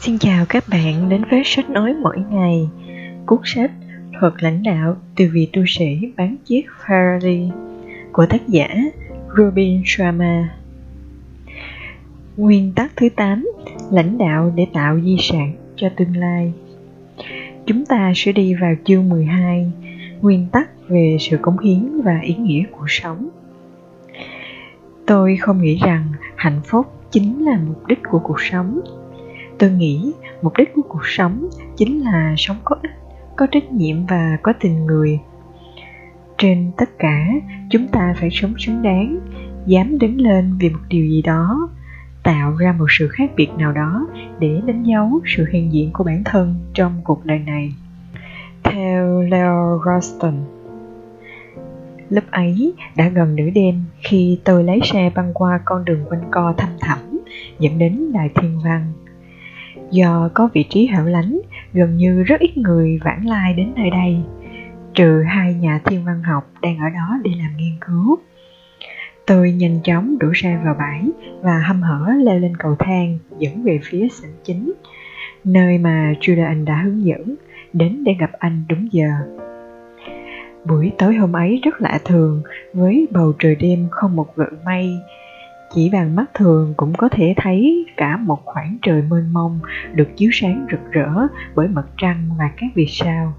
Xin chào các bạn đến với sách nói mỗi ngày, Cuốn sách Thuật lãnh đạo từ vị tu sĩ bán chiếc Ferrari của tác giả Robin Sharma. Nguyên tắc thứ 8 Lãnh đạo để tạo di sản cho tương lai. Chúng ta sẽ đi vào chương 12 Nguyên tắc về sự cống hiến và ý nghĩa cuộc sống. Tôi không nghĩ rằng hạnh phúc chính là mục đích của cuộc sống tôi nghĩ mục đích của cuộc sống chính là sống có ích, có trách nhiệm và có tình người. Trên tất cả, chúng ta phải sống xứng đáng, dám đứng lên vì một điều gì đó, tạo ra một sự khác biệt nào đó để đánh dấu sự hiện diện của bản thân trong cuộc đời này. Theo leo roston lúc ấy đã gần nửa đêm khi tôi lái xe băng qua con đường quanh co thăm thẳm, dẫn đến đài thiên văn do có vị trí hẻo lánh, gần như rất ít người vãng lai đến nơi đây. Trừ hai nhà thiên văn học đang ở đó để làm nghiên cứu. Tôi nhanh chóng đổ xe vào bãi và hâm hở leo lên cầu thang, dẫn về phía sảnh chính. Nơi mà Julian đã hướng dẫn, đến để gặp anh đúng giờ. Buổi tối hôm ấy rất lạ thường, với bầu trời đêm không một gợn mây chỉ bằng mắt thường cũng có thể thấy cả một khoảng trời mênh mông được chiếu sáng rực rỡ bởi mặt trăng và các vì sao.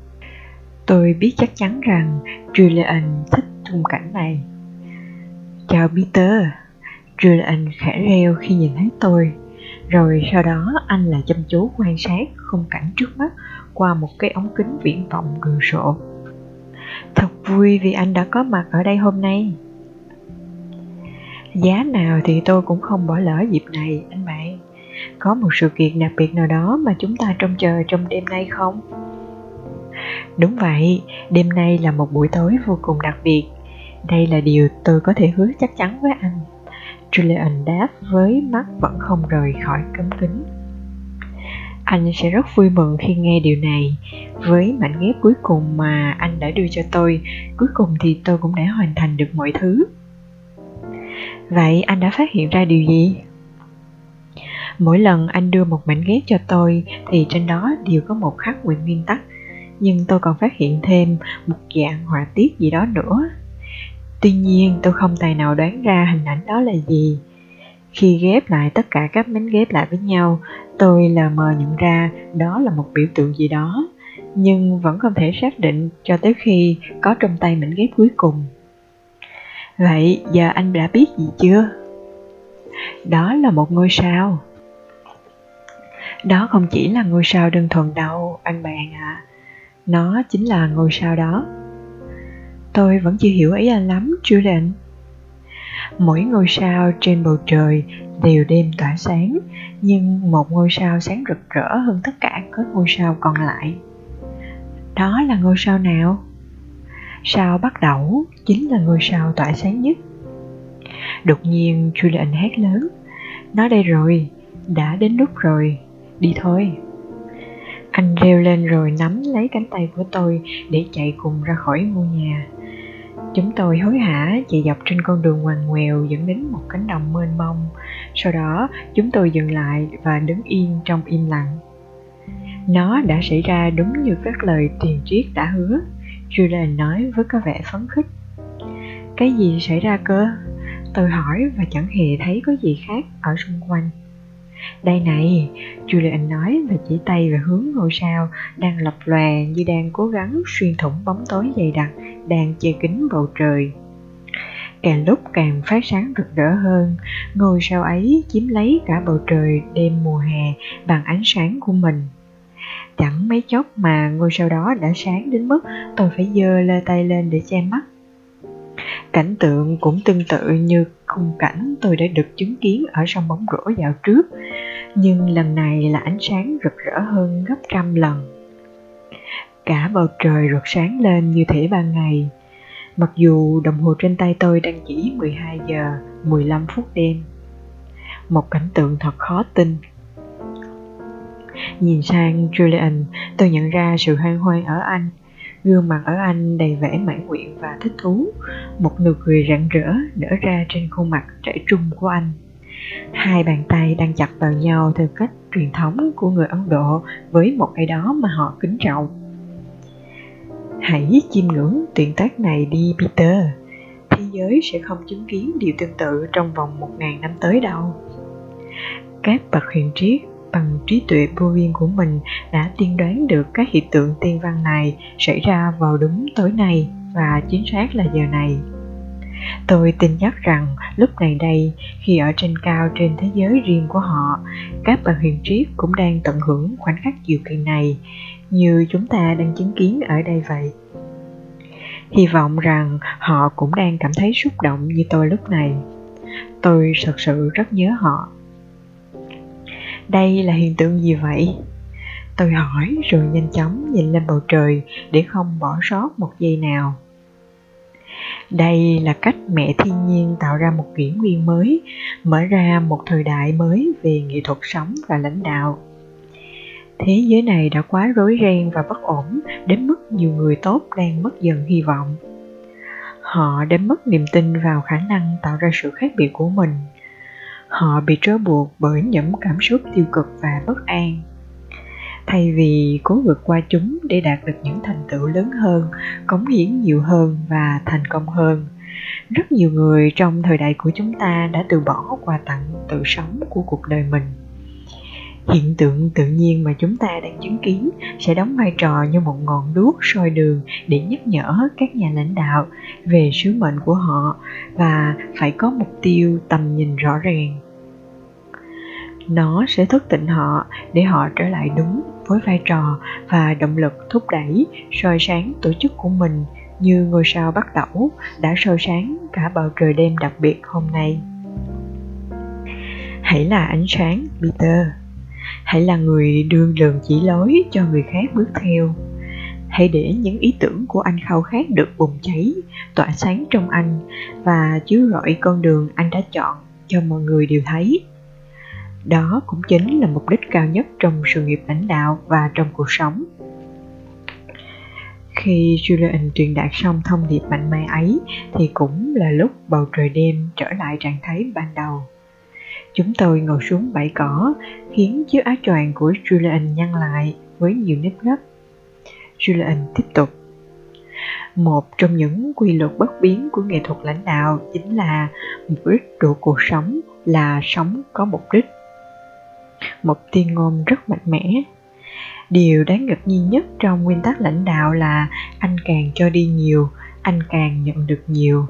Tôi biết chắc chắn rằng julian thích khung cảnh này. Chào peter. Julian khẽ reo khi nhìn thấy tôi. Rồi sau đó anh lại chăm chú quan sát khung cảnh trước mắt qua một cái ống kính viễn vọng cửa sổ thật vui vì anh đã có mặt ở đây hôm nay giá nào thì tôi cũng không bỏ lỡ dịp này, anh bạn. Có một sự kiện đặc biệt nào đó mà chúng ta trông chờ trong đêm nay không? Đúng vậy, đêm nay là một buổi tối vô cùng đặc biệt. Đây là điều tôi có thể hứa chắc chắn với anh. Julian đáp với mắt vẫn không rời khỏi cấm kính. Anh sẽ rất vui mừng khi nghe điều này. Với mảnh ghép cuối cùng mà anh đã đưa cho tôi, cuối cùng thì tôi cũng đã hoàn thành được mọi thứ. Vậy anh đã phát hiện ra điều gì? Mỗi lần anh đưa một mảnh ghép cho tôi, thì trên đó đều có một khắc nguyện nguyên tắc. Nhưng tôi còn phát hiện thêm một dạng họa tiết gì đó nữa. Tuy nhiên, tôi không tài nào đoán ra hình ảnh đó là gì. Khi ghép lại tất cả các mảnh ghép lại với nhau, Tôi lờ mờ nhận ra đó là một biểu tượng gì đó. Nhưng vẫn không thể xác định cho tới khi có trong tay mảnh ghép cuối cùng. Vậy giờ anh đã biết gì chưa? Đó là một ngôi sao. Đó không chỉ là ngôi sao đơn thuần đâu, anh bạn ạ. À. Nó chính là ngôi sao đó. Tôi vẫn chưa hiểu ý anh lắm, Julian. Mỗi ngôi sao trên bầu trời đều đêm tỏa sáng, nhưng một ngôi sao sáng rực rỡ hơn tất cả các ngôi sao còn lại. Đó là ngôi sao nào? Sao bắt đầu chính là ngôi sao tỏa sáng nhất. Đột nhiên Julian hét lớn, nói đây rồi, đã đến lúc rồi, đi thôi. Anh reo lên rồi nắm lấy cánh tay của tôi để chạy cùng ra khỏi ngôi nhà. Chúng tôi hối hả chạy dọc trên con đường ngoằn ngoèo dẫn đến một cánh đồng mênh mông. Sau đó, chúng tôi dừng lại và đứng yên trong im lặng. Nó đã xảy ra đúng như các lời tiền triết đã hứa. Julian nói với có vẻ phấn khích. Cái gì xảy ra cơ? Tôi hỏi và chẳng hề thấy có gì khác ở xung quanh. Đây này, Julian nói và chỉ tay về hướng ngôi sao đang lập lòe như đang cố gắng xuyên thủng bóng tối dày đặc đang che kín bầu trời. Càng lúc càng phát sáng rực rỡ hơn, ngôi sao ấy chiếm lấy cả bầu trời đêm mùa hè bằng ánh sáng của mình. Chẳng mấy chốc mà ngôi sao đó đã sáng đến mức tôi phải giơ lê tay lên để che mắt. Cảnh tượng cũng tương tự như khung cảnh tôi đã được chứng kiến ở sông bóng rổ dạo trước, nhưng lần này là ánh sáng rực rỡ hơn gấp trăm lần. Cả bầu trời rực sáng lên như thể ban ngày, mặc dù đồng hồ trên tay tôi đang chỉ 12 giờ 15 phút đêm. Một cảnh tượng thật khó tin. Nhìn sang Julian, tôi nhận ra sự hoan hoan ở anh. Gương mặt ở anh đầy vẻ mãn nguyện và thích thú. Một nụ cười rạng rỡ nở ra trên khuôn mặt trẻ trung của anh. hai bàn tay đang chặt vào nhau theo cách truyền thống của người ấn độ với một ai đó mà họ kính trọng hãy chiêm ngưỡng tuyển tác này đi peter thế giới sẽ không chứng kiến điều tương tự trong vòng một ngàn năm tới đâu các bậc huyền triết bằng trí tuệ vô biên của mình đã tiên đoán được các hiện tượng tiên văn này xảy ra vào đúng tối nay và chính xác là giờ này. Tôi tin chắc rằng lúc này đây, khi ở trên cao trên thế giới riêng của họ, các bậc huyền triết cũng đang tận hưởng khoảnh khắc diệu kỳ này, như chúng ta đang chứng kiến ở đây vậy. Hy vọng rằng họ cũng đang cảm thấy xúc động như tôi lúc này. Tôi thật sự rất nhớ họ đây là hiện tượng gì vậy? Tôi hỏi rồi nhanh chóng nhìn lên bầu trời để không bỏ sót một giây nào. Đây là cách mẹ thiên nhiên tạo ra một kỷ nguyên mới, mở ra một thời đại mới về nghệ thuật sống và lãnh đạo. Thế giới này đã quá rối ren và bất ổn, đến mức nhiều người tốt đang mất dần hy vọng. Họ đã mất niềm tin vào khả năng tạo ra sự khác biệt của mình họ bị trói buộc bởi những cảm xúc tiêu cực và bất an. Thay vì cố vượt qua chúng để đạt được những thành tựu lớn hơn, cống hiến nhiều hơn và thành công hơn, rất nhiều người trong thời đại của chúng ta đã từ bỏ quà tặng tự sống của cuộc đời mình hiện tượng tự nhiên mà chúng ta đang chứng kiến sẽ đóng vai trò như một ngọn đuốc soi đường để nhắc nhở các nhà lãnh đạo về sứ mệnh của họ và phải có mục tiêu tầm nhìn rõ ràng. Nó sẽ thức tỉnh họ để họ trở lại đúng với vai trò và động lực thúc đẩy soi sáng tổ chức của mình như ngôi sao bắt đầu đã soi sáng cả bầu trời đêm đặc biệt hôm nay. Hãy là ánh sáng peter hãy là người đương đường chỉ lối cho người khác bước theo. Hãy để những ý tưởng của anh khao khát được bùng cháy, tỏa sáng trong anh và chiếu rọi con đường anh đã chọn cho mọi người đều thấy. Đó cũng chính là mục đích cao nhất trong sự nghiệp lãnh đạo và trong cuộc sống. Khi Julian truyền đạt xong thông điệp mạnh mẽ ấy, thì cũng là lúc bầu trời đêm trở lại trạng thái ban đầu. Chúng tôi ngồi xuống bãi cỏ, khiến chiếc áo choàng của Julian nhăn lại với nhiều nếp gấp. Julian tiếp tục. Một trong những quy luật bất biến của nghệ thuật lãnh đạo chính là mục đích của cuộc sống là sống có mục đích. Một tuyên ngôn rất mạnh mẽ. Điều đáng ngạc nhiên nhất trong nguyên tắc lãnh đạo là anh càng cho đi nhiều, anh càng nhận được nhiều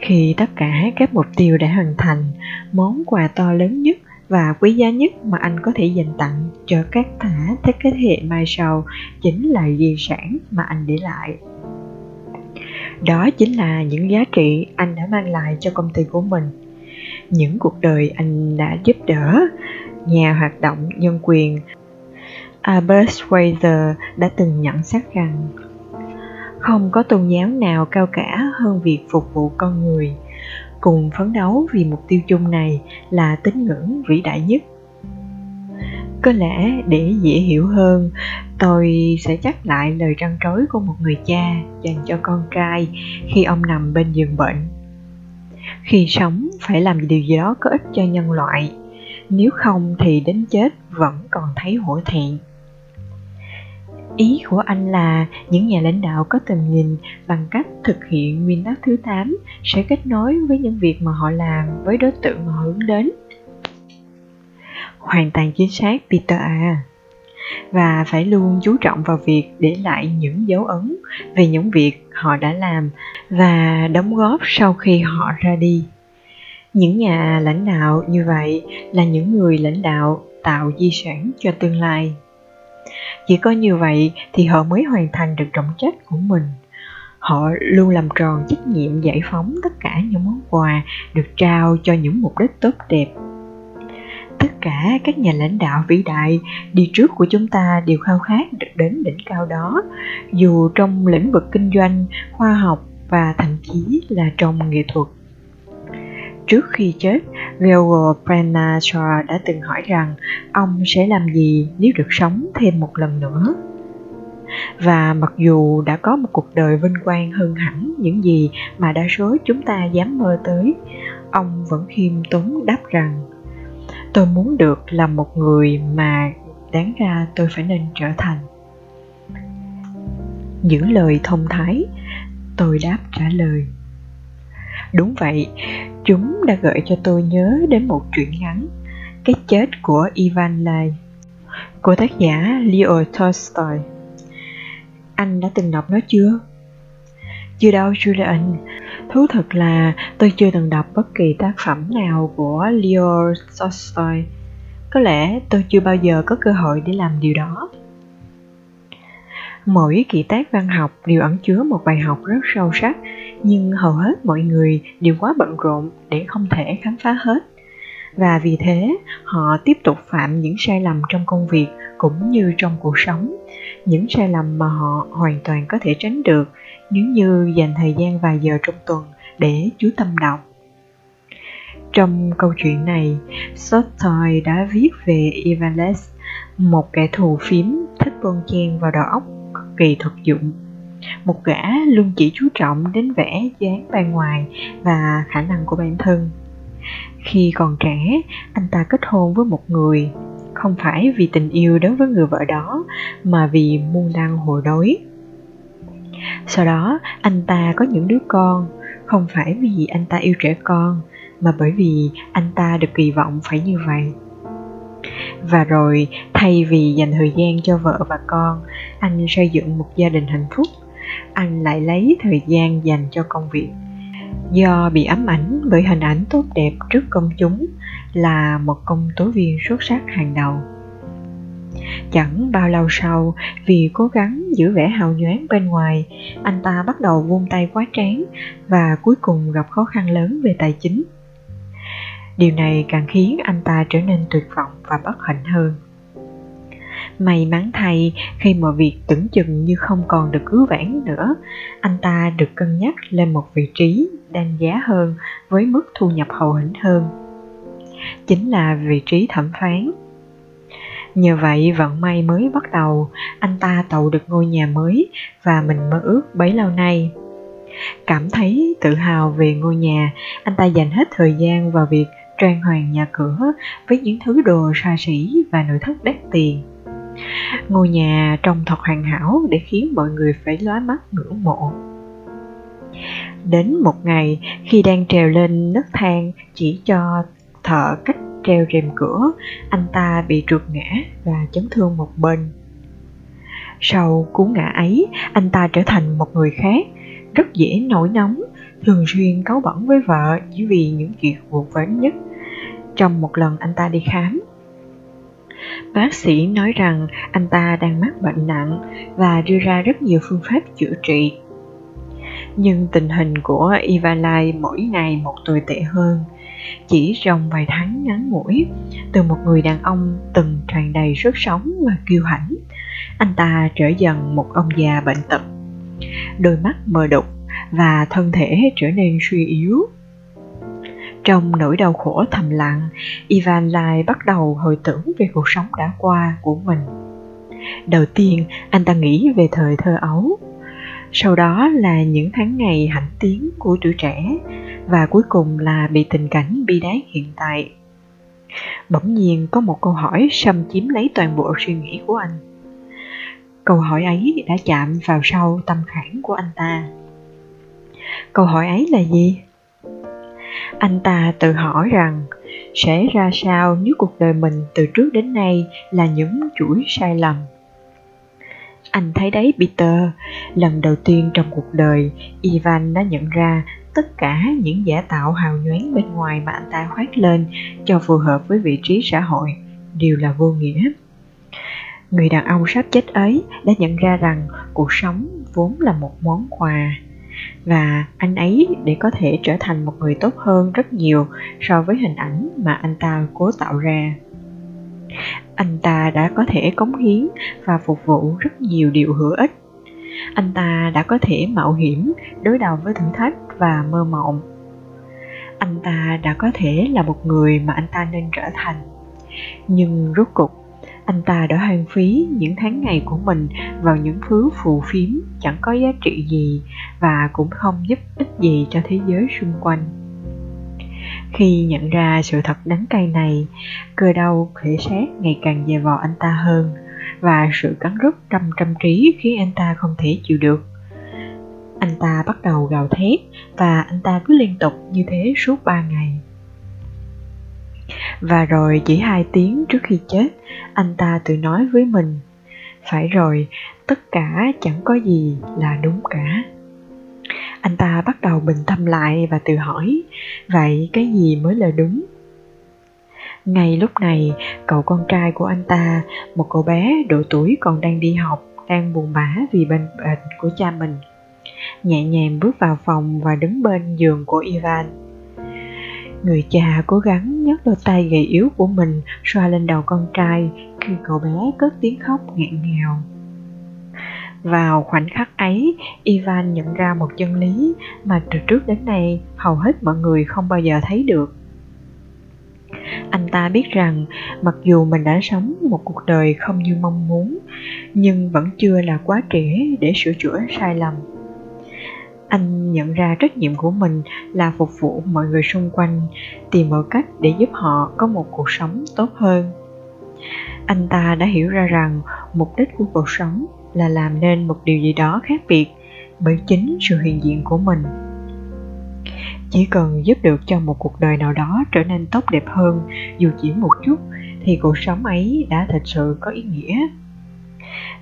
khi tất cả các mục tiêu đã hoàn thành, món quà to lớn nhất và quý giá nhất mà anh có thể dành tặng cho các thả thế thế hệ mai sau chính là di sản mà anh để lại. Đó chính là những giá trị anh đã mang lại cho công ty của mình. Những cuộc đời anh đã giúp đỡ, nhà hoạt động nhân quyền. Albert Schweitzer đã từng nhận xét rằng không có tôn giáo nào cao cả hơn việc phục vụ con người. Cùng phấn đấu vì mục tiêu chung này là tín ngưỡng vĩ đại nhất. Có lẽ để dễ hiểu hơn, tôi sẽ chắc lại lời trăn trối của một người cha dành cho con trai khi ông nằm bên giường bệnh. Khi sống phải làm điều gì đó có ích cho nhân loại, nếu không thì đến chết vẫn còn thấy hổ thẹn. Ý của anh là những nhà lãnh đạo có tầm nhìn bằng cách thực hiện nguyên tắc thứ 8 sẽ kết nối với những việc mà họ làm với đối tượng mà họ hướng đến. Hoàn toàn chính xác, Peter à. Và phải luôn chú trọng vào việc để lại những dấu ấn về những việc họ đã làm và đóng góp sau khi họ ra đi. Những nhà lãnh đạo như vậy là những người lãnh đạo tạo di sản cho tương lai chỉ có như vậy thì họ mới hoàn thành được trọng trách của mình. Họ luôn làm tròn trách nhiệm giải phóng tất cả những món quà được trao cho những mục đích tốt đẹp. Tất cả các nhà lãnh đạo vĩ đại đi trước của chúng ta đều khao khát được đến đỉnh cao đó. Dù trong lĩnh vực kinh doanh, khoa học và thậm chí là trong nghệ thuật Trước khi chết, Gregor Brennan đã từng hỏi rằng ông sẽ làm gì nếu được sống thêm một lần nữa. Và mặc dù đã có một cuộc đời vinh quang hơn hẳn những gì mà đa số chúng ta dám mơ tới, ông vẫn khiêm tốn đáp rằng tôi muốn được là một người mà đáng ra tôi phải nên trở thành những lời thông thái tôi đáp trả lời đúng vậy chúng đã gợi cho tôi nhớ đến một truyện ngắn, cái chết của ivan lai, của tác giả leo tolstoy. Anh đã từng đọc nó chưa? Chưa đâu julian thú thật là tôi chưa từng đọc bất kỳ tác phẩm nào của leo tolstoy. Có lẽ tôi chưa bao giờ có cơ hội để làm điều đó. Mỗi kỳ tác văn học đều ẩn chứa một bài học rất sâu sắc nhưng hầu hết mọi người đều quá bận rộn để không thể khám phá hết. Và vì thế họ tiếp tục phạm những sai lầm trong công việc cũng như trong cuộc sống. Những sai lầm mà họ hoàn toàn có thể tránh được nếu như dành thời gian vài giờ trong tuần để chú tâm đọc. Trong câu chuyện này, Tolstoy đã viết về Ivanes, một kẻ thù phím thích bon chen vào đầu óc cực kỳ thực dụng. Một gã luôn chỉ chú trọng đến vẻ dáng bề ngoài và khả năng của bản thân. Khi còn trẻ, anh ta kết hôn với một người, không phải vì tình yêu đối với người vợ đó, mà vì muôn đăng hồi đối. Sau đó, anh ta có những đứa con, không phải vì anh ta yêu trẻ con, mà bởi vì anh ta được kỳ vọng phải như vậy và rồi thay vì dành thời gian cho vợ và con anh xây dựng một gia đình hạnh phúc anh lại lấy thời gian dành cho công việc. Do bị ám ảnh bởi hình ảnh tốt đẹp trước công chúng là một công tố viên xuất sắc hàng đầu. Chẳng bao lâu sau, vì cố gắng giữ vẻ hào nhoáng bên ngoài, anh ta bắt đầu vung tay quá tráng và cuối cùng gặp khó khăn lớn về tài chính. Điều này càng khiến anh ta trở nên tuyệt vọng và bất hạnh hơn may mắn thay, khi mọi việc tưởng chừng như không còn được cứu vãn nữa, anh ta được cân nhắc lên một vị trí đanh giá hơn với mức thu nhập hậu hĩnh hơn. Chính là vị trí thẩm phán. Nhờ vậy, vận may mới bắt đầu, anh ta tậu được ngôi nhà mới và mình mơ ước bấy lâu nay. Cảm thấy tự hào về ngôi nhà, anh ta dành hết thời gian vào việc trang hoàng nhà cửa với những thứ đồ xa xỉ và nội thất đắt tiền ngôi nhà trông thật hoàn hảo để khiến mọi người phải lóa mắt ngưỡng mộ. Đến một ngày, khi đang trèo lên nấc thang chỉ cho thợ cách treo rèm cửa, anh ta bị trượt ngã và chấn thương một bên. Sau cú ngã ấy, anh ta trở thành một người khác, rất dễ nổi nóng, thường xuyên cáu bẩn với vợ chỉ vì những chuyện vụn vãn nhất. Trong một lần anh ta đi khám bác sĩ nói rằng anh ta đang mắc bệnh nặng và đưa ra rất nhiều phương pháp chữa trị. Nhưng tình hình của Ivalai mỗi ngày một tồi tệ hơn. Chỉ trong vài tháng ngắn ngủi, từ một người đàn ông từng tràn đầy sức sống và kiêu hãnh, anh ta trở dần một ông già bệnh tật. Đôi mắt mờ đục và thân thể trở nên suy yếu trong nỗi đau khổ thầm lặng, Ivan lại bắt đầu hồi tưởng về cuộc sống đã qua của mình. Đầu tiên, anh ta nghĩ về thời thơ ấu. Sau đó là những tháng ngày hãnh tiến của tuổi trẻ và cuối cùng là bị tình cảnh bi đát hiện tại. Bỗng nhiên có một câu hỏi xâm chiếm lấy toàn bộ suy nghĩ của anh. Câu hỏi ấy đã chạm vào sâu tâm khảm của anh ta. Câu hỏi ấy là gì? Anh ta tự hỏi rằng, sẽ ra sao nếu cuộc đời mình từ trước đến nay là những chuỗi sai lầm? Anh thấy đấy, peter. Lần đầu tiên trong cuộc đời, ivan đã nhận ra tất cả những giả tạo hào nhoáng bên ngoài mà anh ta khoác lên cho phù hợp với vị trí xã hội, đều là vô nghĩa. Người đàn ông sắp chết ấy đã nhận ra rằng cuộc sống vốn là một món quà và anh ấy để có thể trở thành một người tốt hơn rất nhiều so với hình ảnh mà anh ta cố tạo ra. Anh ta đã có thể cống hiến và phục vụ rất nhiều điều hữu ích. Anh ta đã có thể mạo hiểm, đối đầu với thử thách và mơ mộng. Anh ta đã có thể là một người mà anh ta nên trở thành. Nhưng rốt cục anh ta đã hoang phí những tháng ngày của mình vào những thứ phù phiếm chẳng có giá trị gì và cũng không giúp ích gì cho thế giới xung quanh Khi nhận ra sự thật đắng cay này, cơ đau thể xác ngày càng dè vò anh ta hơn và sự cắn rứt trăm trăm trí khiến anh ta không thể chịu được. Anh ta bắt đầu gào thét và anh ta cứ liên tục như thế suốt ba ngày. Và rồi chỉ hai tiếng trước khi chết, anh ta tự nói với mình, phải rồi, tất cả chẳng có gì là đúng cả. Anh ta bắt đầu bình tâm lại và tự hỏi, vậy cái gì mới là đúng? Ngay lúc này, cậu con trai của anh ta, một cậu bé độ tuổi còn đang đi học, đang buồn bã vì bệnh bệnh của cha mình. Nhẹ nhàng bước vào phòng và đứng bên giường của Ivan. Người cha cố gắng nhấc đôi tay gầy yếu của mình xoa lên đầu con trai khi cậu bé cất tiếng khóc nghẹn ngào. Vào khoảnh khắc ấy, Ivan nhận ra một chân lý mà từ trước đến nay hầu hết mọi người không bao giờ thấy được. Anh ta biết rằng mặc dù mình đã sống một cuộc đời không như mong muốn, nhưng vẫn chưa là quá trễ để sửa chữa sai lầm. Anh nhận ra trách nhiệm của mình là phục vụ mọi người xung quanh, tìm mọi cách để giúp họ có một cuộc sống tốt hơn. Anh ta đã hiểu ra rằng mục đích của cuộc sống là làm nên một điều gì đó khác biệt bởi chính sự hiện diện của mình chỉ cần giúp được cho một cuộc đời nào đó trở nên tốt đẹp hơn dù chỉ một chút thì cuộc sống ấy đã thật sự có ý nghĩa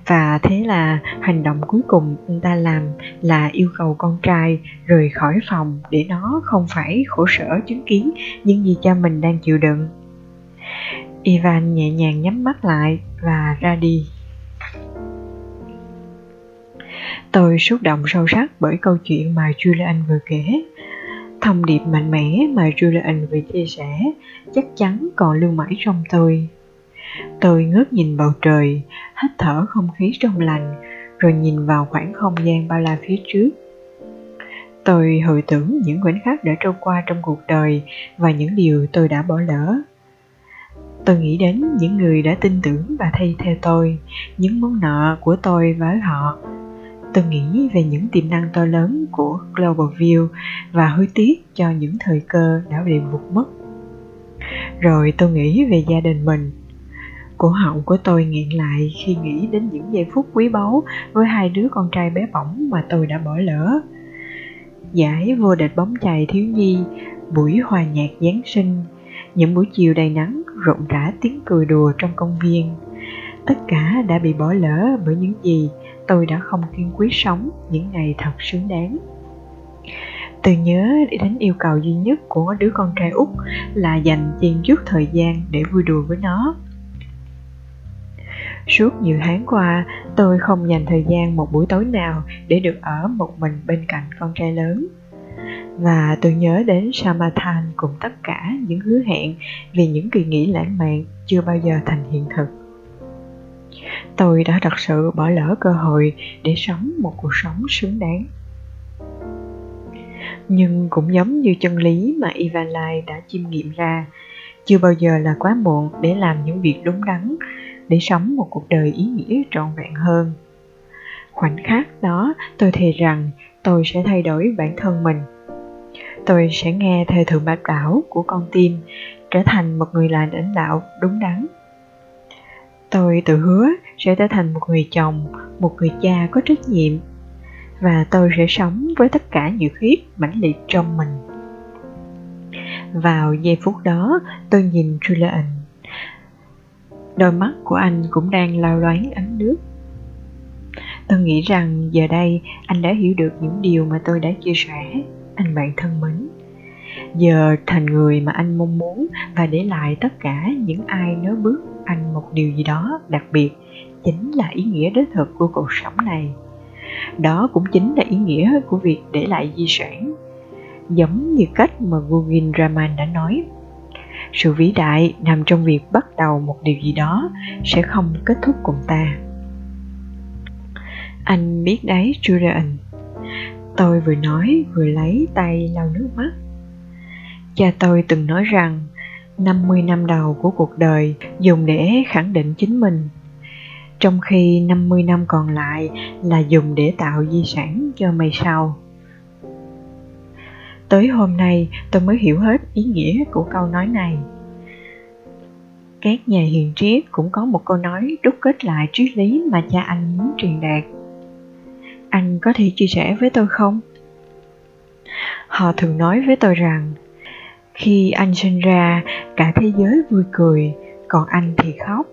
và thế là hành động cuối cùng anh ta làm là yêu cầu con trai rời khỏi phòng để nó không phải khổ sở chứng kiến những gì cha mình đang chịu đựng ivan nhẹ nhàng nhắm mắt lại và ra đi Tôi xúc động sâu sắc bởi câu chuyện mà Julian vừa kể. Thông điệp mạnh mẽ mà Julian vừa chia sẻ chắc chắn còn lưu mãi trong tôi. Tôi ngước nhìn bầu trời, hít thở không khí trong lành, rồi nhìn vào khoảng không gian bao la phía trước. Tôi hồi tưởng những khoảnh khắc đã trôi qua trong cuộc đời và những điều tôi đã bỏ lỡ. Tôi nghĩ đến những người đã tin tưởng và thay theo tôi, những món nợ của tôi với họ Tôi nghĩ về những tiềm năng to lớn của Global View và hối tiếc cho những thời cơ đã bị vụt mất. Rồi tôi nghĩ về gia đình mình. Cổ họng của tôi nghiện lại khi nghĩ đến những giây phút quý báu với hai đứa con trai bé bỏng mà tôi đã bỏ lỡ. Giải vô địch bóng chày thiếu nhi, buổi hòa nhạc Giáng sinh, những buổi chiều đầy nắng rộn rã tiếng cười đùa trong công viên. Tất cả đã bị bỏ lỡ bởi những gì tôi đã không kiên quyết sống những ngày thật xứng đáng tôi nhớ để đến yêu cầu duy nhất của đứa con trai út là dành chiên trước thời gian để vui đùa với nó suốt nhiều tháng qua, tôi không dành thời gian một buổi tối nào để được ở một mình bên cạnh con trai lớn. Và tôi nhớ đến Samathan cùng tất cả những hứa hẹn vì những kỳ nghỉ lãng mạn chưa bao giờ thành hiện thực. Tôi đã thật sự bỏ lỡ cơ hội để sống một cuộc sống xứng đáng. Nhưng cũng giống như chân lý mà Ivan Lai đã chiêm nghiệm ra, chưa bao giờ là quá muộn để làm những việc đúng đắn để sống một cuộc đời ý nghĩa trọn vẹn hơn. Khoảnh khắc đó, tôi thề rằng tôi sẽ thay đổi bản thân mình. Tôi sẽ nghe theo thượng bạch đảo của con tim trở thành một người là lãnh đạo đúng đắn. Tôi tự hứa sẽ trở thành một người chồng, một người cha có trách nhiệm, và tôi sẽ sống với tất cả nhiệt huyết mãnh liệt trong mình. Vào giây phút đó, tôi nhìn Julian đôi mắt của anh cũng đang lao loáng ánh nước. Tôi nghĩ rằng giờ đây anh đã hiểu được những điều mà tôi đã chia sẻ. Anh bạn thân mến, giờ thành người mà anh mong muốn và để lại tất cả những ai nớ bước anh một điều gì đó đặc biệt chính là ý nghĩa đích thực của cuộc sống này. Đó cũng chính là ý nghĩa của việc để lại di sản. Giống như cách mà Gugin Raman đã nói sự vĩ đại nằm trong việc bắt đầu một điều gì đó sẽ không kết thúc cùng ta. Anh biết đấy, Julian. Tôi vừa nói, vừa lấy tay lau nước mắt. Cha tôi từng nói rằng 50 năm đầu của cuộc đời dùng để khẳng định chính mình. Trong khi 50 năm còn lại là dùng để tạo di sản cho mày sau. Tới hôm nay, tôi mới hiểu hết ý nghĩa của câu nói này. Các nhà hiền triết cũng có một câu nói đúc kết lại triết lý mà cha anh muốn truyền đạt. Anh có thể chia sẻ với tôi không? Họ thường nói với tôi rằng, khi anh sinh ra, cả thế giới vui cười, còn anh thì khóc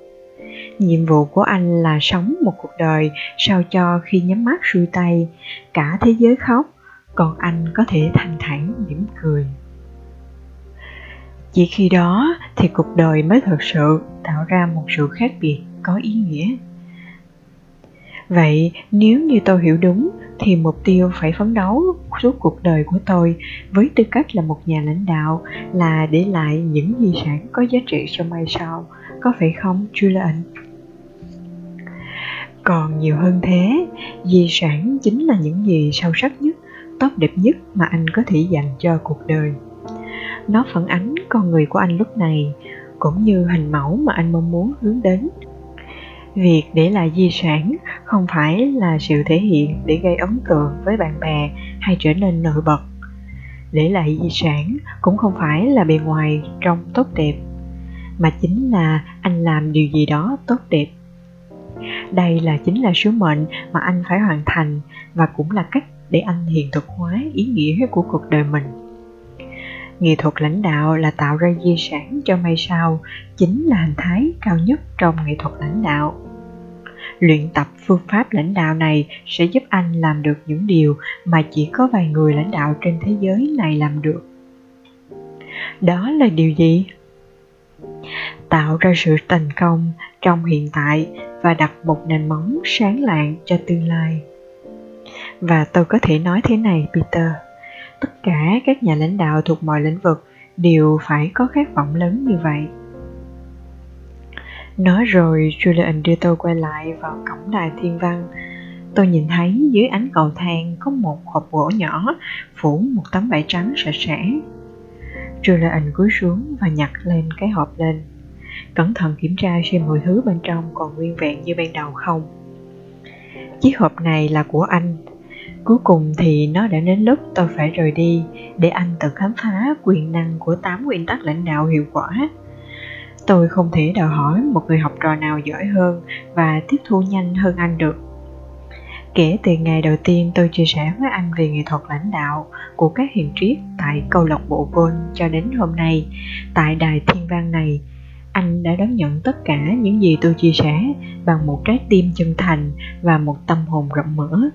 nhiệm vụ của anh là sống một cuộc đời sao cho khi nhắm mắt xuôi tay, cả thế giới khóc còn anh có thể thanh thản mỉm cười. Chỉ khi đó thì cuộc đời mới thật sự tạo ra một sự khác biệt có ý nghĩa. Vậy nếu như tôi hiểu đúng thì mục tiêu phải phấn đấu suốt cuộc đời của tôi với tư cách là một nhà lãnh đạo là để lại những di sản có giá trị cho mai sau có phải không Julian? Còn nhiều hơn thế, di sản chính là những gì sâu sắc nhất, tóc đẹp nhất mà anh có thể dành cho cuộc đời. Nó phản ánh con người của anh lúc này, cũng như hình mẫu mà anh mong muốn hướng đến. Việc để lại di sản không phải là sự thể hiện để gây ấn tượng với bạn bè hay trở nên nổi bật. Để lại di sản cũng không phải là bề ngoài trông tốt đẹp, mà chính là anh làm điều gì đó tốt đẹp đây là chính là sứ mệnh mà anh phải hoàn thành và cũng là cách để anh hiện thực hóa ý nghĩa của cuộc đời mình. Nghệ thuật lãnh đạo là tạo ra di sản cho mai sau chính là hình thái cao nhất trong nghệ thuật lãnh đạo. Luyện tập phương pháp lãnh đạo này sẽ giúp anh làm được những điều mà chỉ có vài người lãnh đạo trên thế giới này làm được. Đó là điều gì? Tạo ra sự thành công trong hiện tại và đặt một nền móng sáng lạng cho tương lai và tôi có thể nói thế này, peter. Tất cả các nhà lãnh đạo thuộc mọi lĩnh vực đều phải có khát vọng lớn như vậy. Nói rồi, julian đưa tôi quay lại vào cổng đài thiên văn. Tôi nhìn thấy dưới ánh cầu thang có một hộp gỗ nhỏ phủ một tấm vải trắng sạch sẽ. Julian cúi xuống và nhặt lên cái hộp lên. Cẩn thận kiểm tra xem mọi thứ bên trong còn nguyên vẹn như ban đầu không. Chiếc hộp này là của anh cuối cùng thì nó đã đến lúc tôi phải rời đi để anh tự khám phá quyền năng của 8 nguyên tắc lãnh đạo hiệu quả. Tôi không thể đòi hỏi một người học trò nào giỏi hơn và tiếp thu nhanh hơn anh được. Kể từ ngày đầu tiên tôi chia sẻ với anh về nghệ thuật lãnh đạo của các hiền triết tại câu lạc bộ Gôn cho đến hôm nay, tại đài thiên văn này, anh đã đón nhận tất cả những gì tôi chia sẻ bằng một trái tim chân thành và một tâm hồn rộng mở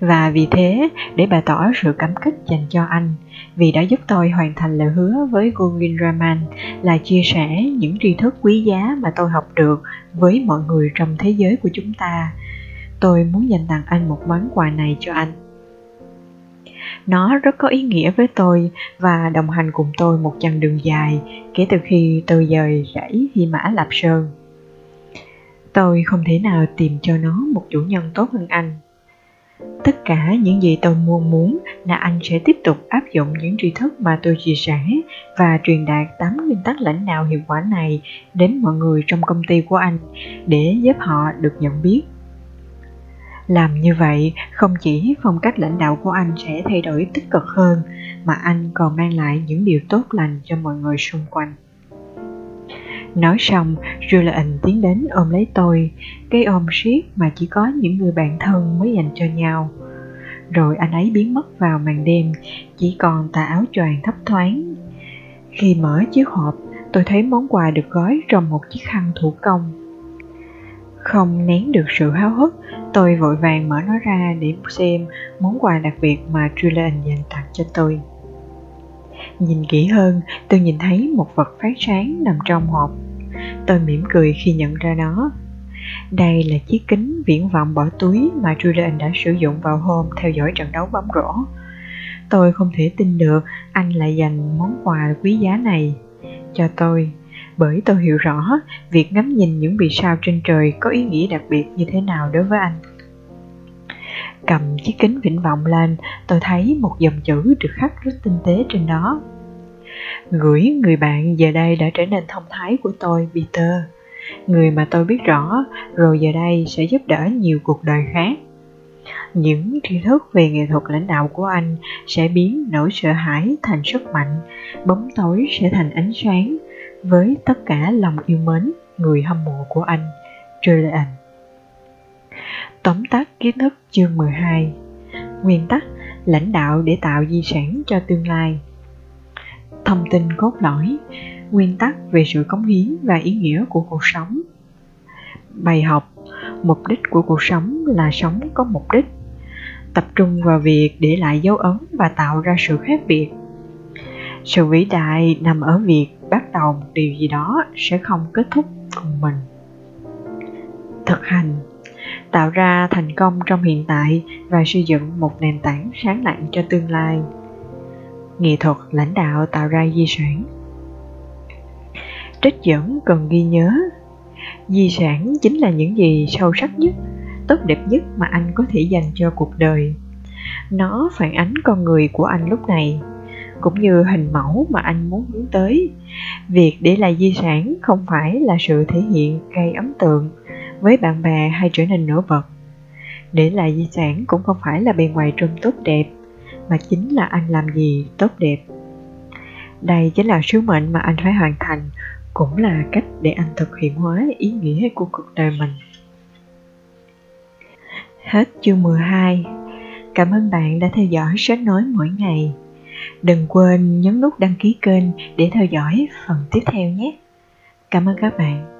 và vì thế, để bày tỏ sự cảm kích dành cho anh, vì đã giúp tôi hoàn thành lời hứa với Gungin Raman là chia sẻ những tri thức quý giá mà tôi học được với mọi người trong thế giới của chúng ta. Tôi muốn dành tặng anh một món quà này cho anh. Nó rất có ý nghĩa với tôi và đồng hành cùng tôi một chặng đường dài kể từ khi tôi rời rẫy Hy Mã Lạp Sơn. Tôi không thể nào tìm cho nó một chủ nhân tốt hơn anh. Tất cả những gì tôi mong muốn là anh sẽ tiếp tục áp dụng những tri thức mà tôi chia sẻ và truyền đạt 8 nguyên tắc lãnh đạo hiệu quả này đến mọi người trong công ty của anh để giúp họ được nhận biết. Làm như vậy, không chỉ phong cách lãnh đạo của anh sẽ thay đổi tích cực hơn, mà anh còn mang lại những điều tốt lành cho mọi người xung quanh nói xong julian tiến đến ôm lấy tôi. Cái ôm siết mà chỉ có những người bạn thân mới dành cho nhau. Rồi anh ấy biến mất vào màn đêm chỉ còn tà áo choàng thấp thoáng. Khi mở chiếc hộp tôi thấy món quà được gói trong một chiếc khăn thủ công. Không nén được sự háo hức, tôi vội vàng mở nó ra để xem món quà đặc biệt mà Julian dành tặng cho tôi. Nhìn kỹ hơn, tôi nhìn thấy một vật phát sáng nằm trong hộp. Tôi mỉm cười khi nhận ra nó. Đây là chiếc kính viễn vọng bỏ túi mà Julian đã sử dụng vào hôm theo dõi trận đấu bóng rổ. Tôi không thể tin được anh lại dành món quà quý giá này cho tôi bởi tôi hiểu rõ việc ngắm nhìn những vì sao trên trời có ý nghĩa đặc biệt như thế nào đối với anh. Cầm chiếc kính vĩnh vọng lên, tôi thấy một dòng chữ được khắc rất tinh tế trên đó. Gửi người bạn giờ đây đã trở nên thông thái của tôi, Peter. Người mà tôi biết rõ, rồi giờ đây sẽ giúp đỡ nhiều cuộc đời khác. những tri thức về nghệ thuật lãnh đạo của anh sẽ biến nỗi sợ hãi thành sức mạnh bóng tối sẽ thành ánh sáng với tất cả lòng yêu mến người hâm mộ của anh Julian Tóm tắt kiến thức chương 12 Nguyên tắc, lãnh đạo để tạo di sản cho tương lai. Thông tin cốt lõi, Nguyên tắc về sự cống hiến và ý nghĩa của cuộc sống. Bài học, Mục đích của cuộc sống là sống có mục đích. Tập trung vào việc để lại dấu ấn và tạo ra sự khác biệt. Sự vĩ đại nằm ở việc bắt đầu một điều gì đó sẽ không kết thúc cùng mình. Thực hành tạo ra thành công trong hiện tại và xây dựng một nền tảng sáng lạng cho tương lai. Nghệ thuật lãnh đạo tạo ra di sản. Trích dẫn cần ghi nhớ, di sản chính là những gì sâu sắc nhất, tốt đẹp nhất mà anh có thể dành cho cuộc đời. Nó phản ánh con người của anh lúc này, cũng như hình mẫu mà anh muốn hướng tới. Việc để lại di sản không phải là sự thể hiện gây ấn tượng với bạn bè hay trở nên nổi bật để lại di sản cũng không phải là bề ngoài trông tốt đẹp, mà chính là anh làm gì tốt đẹp đây chính là sứ mệnh mà anh phải hoàn thành, cũng là cách để anh thực hiện hóa ý nghĩa của cuộc đời mình hết chương 12 Cảm ơn bạn đã theo dõi sách nói mỗi ngày. Đừng quên nhấn nút đăng ký kênh để theo dõi phần tiếp theo nhé. Cảm ơn các bạn.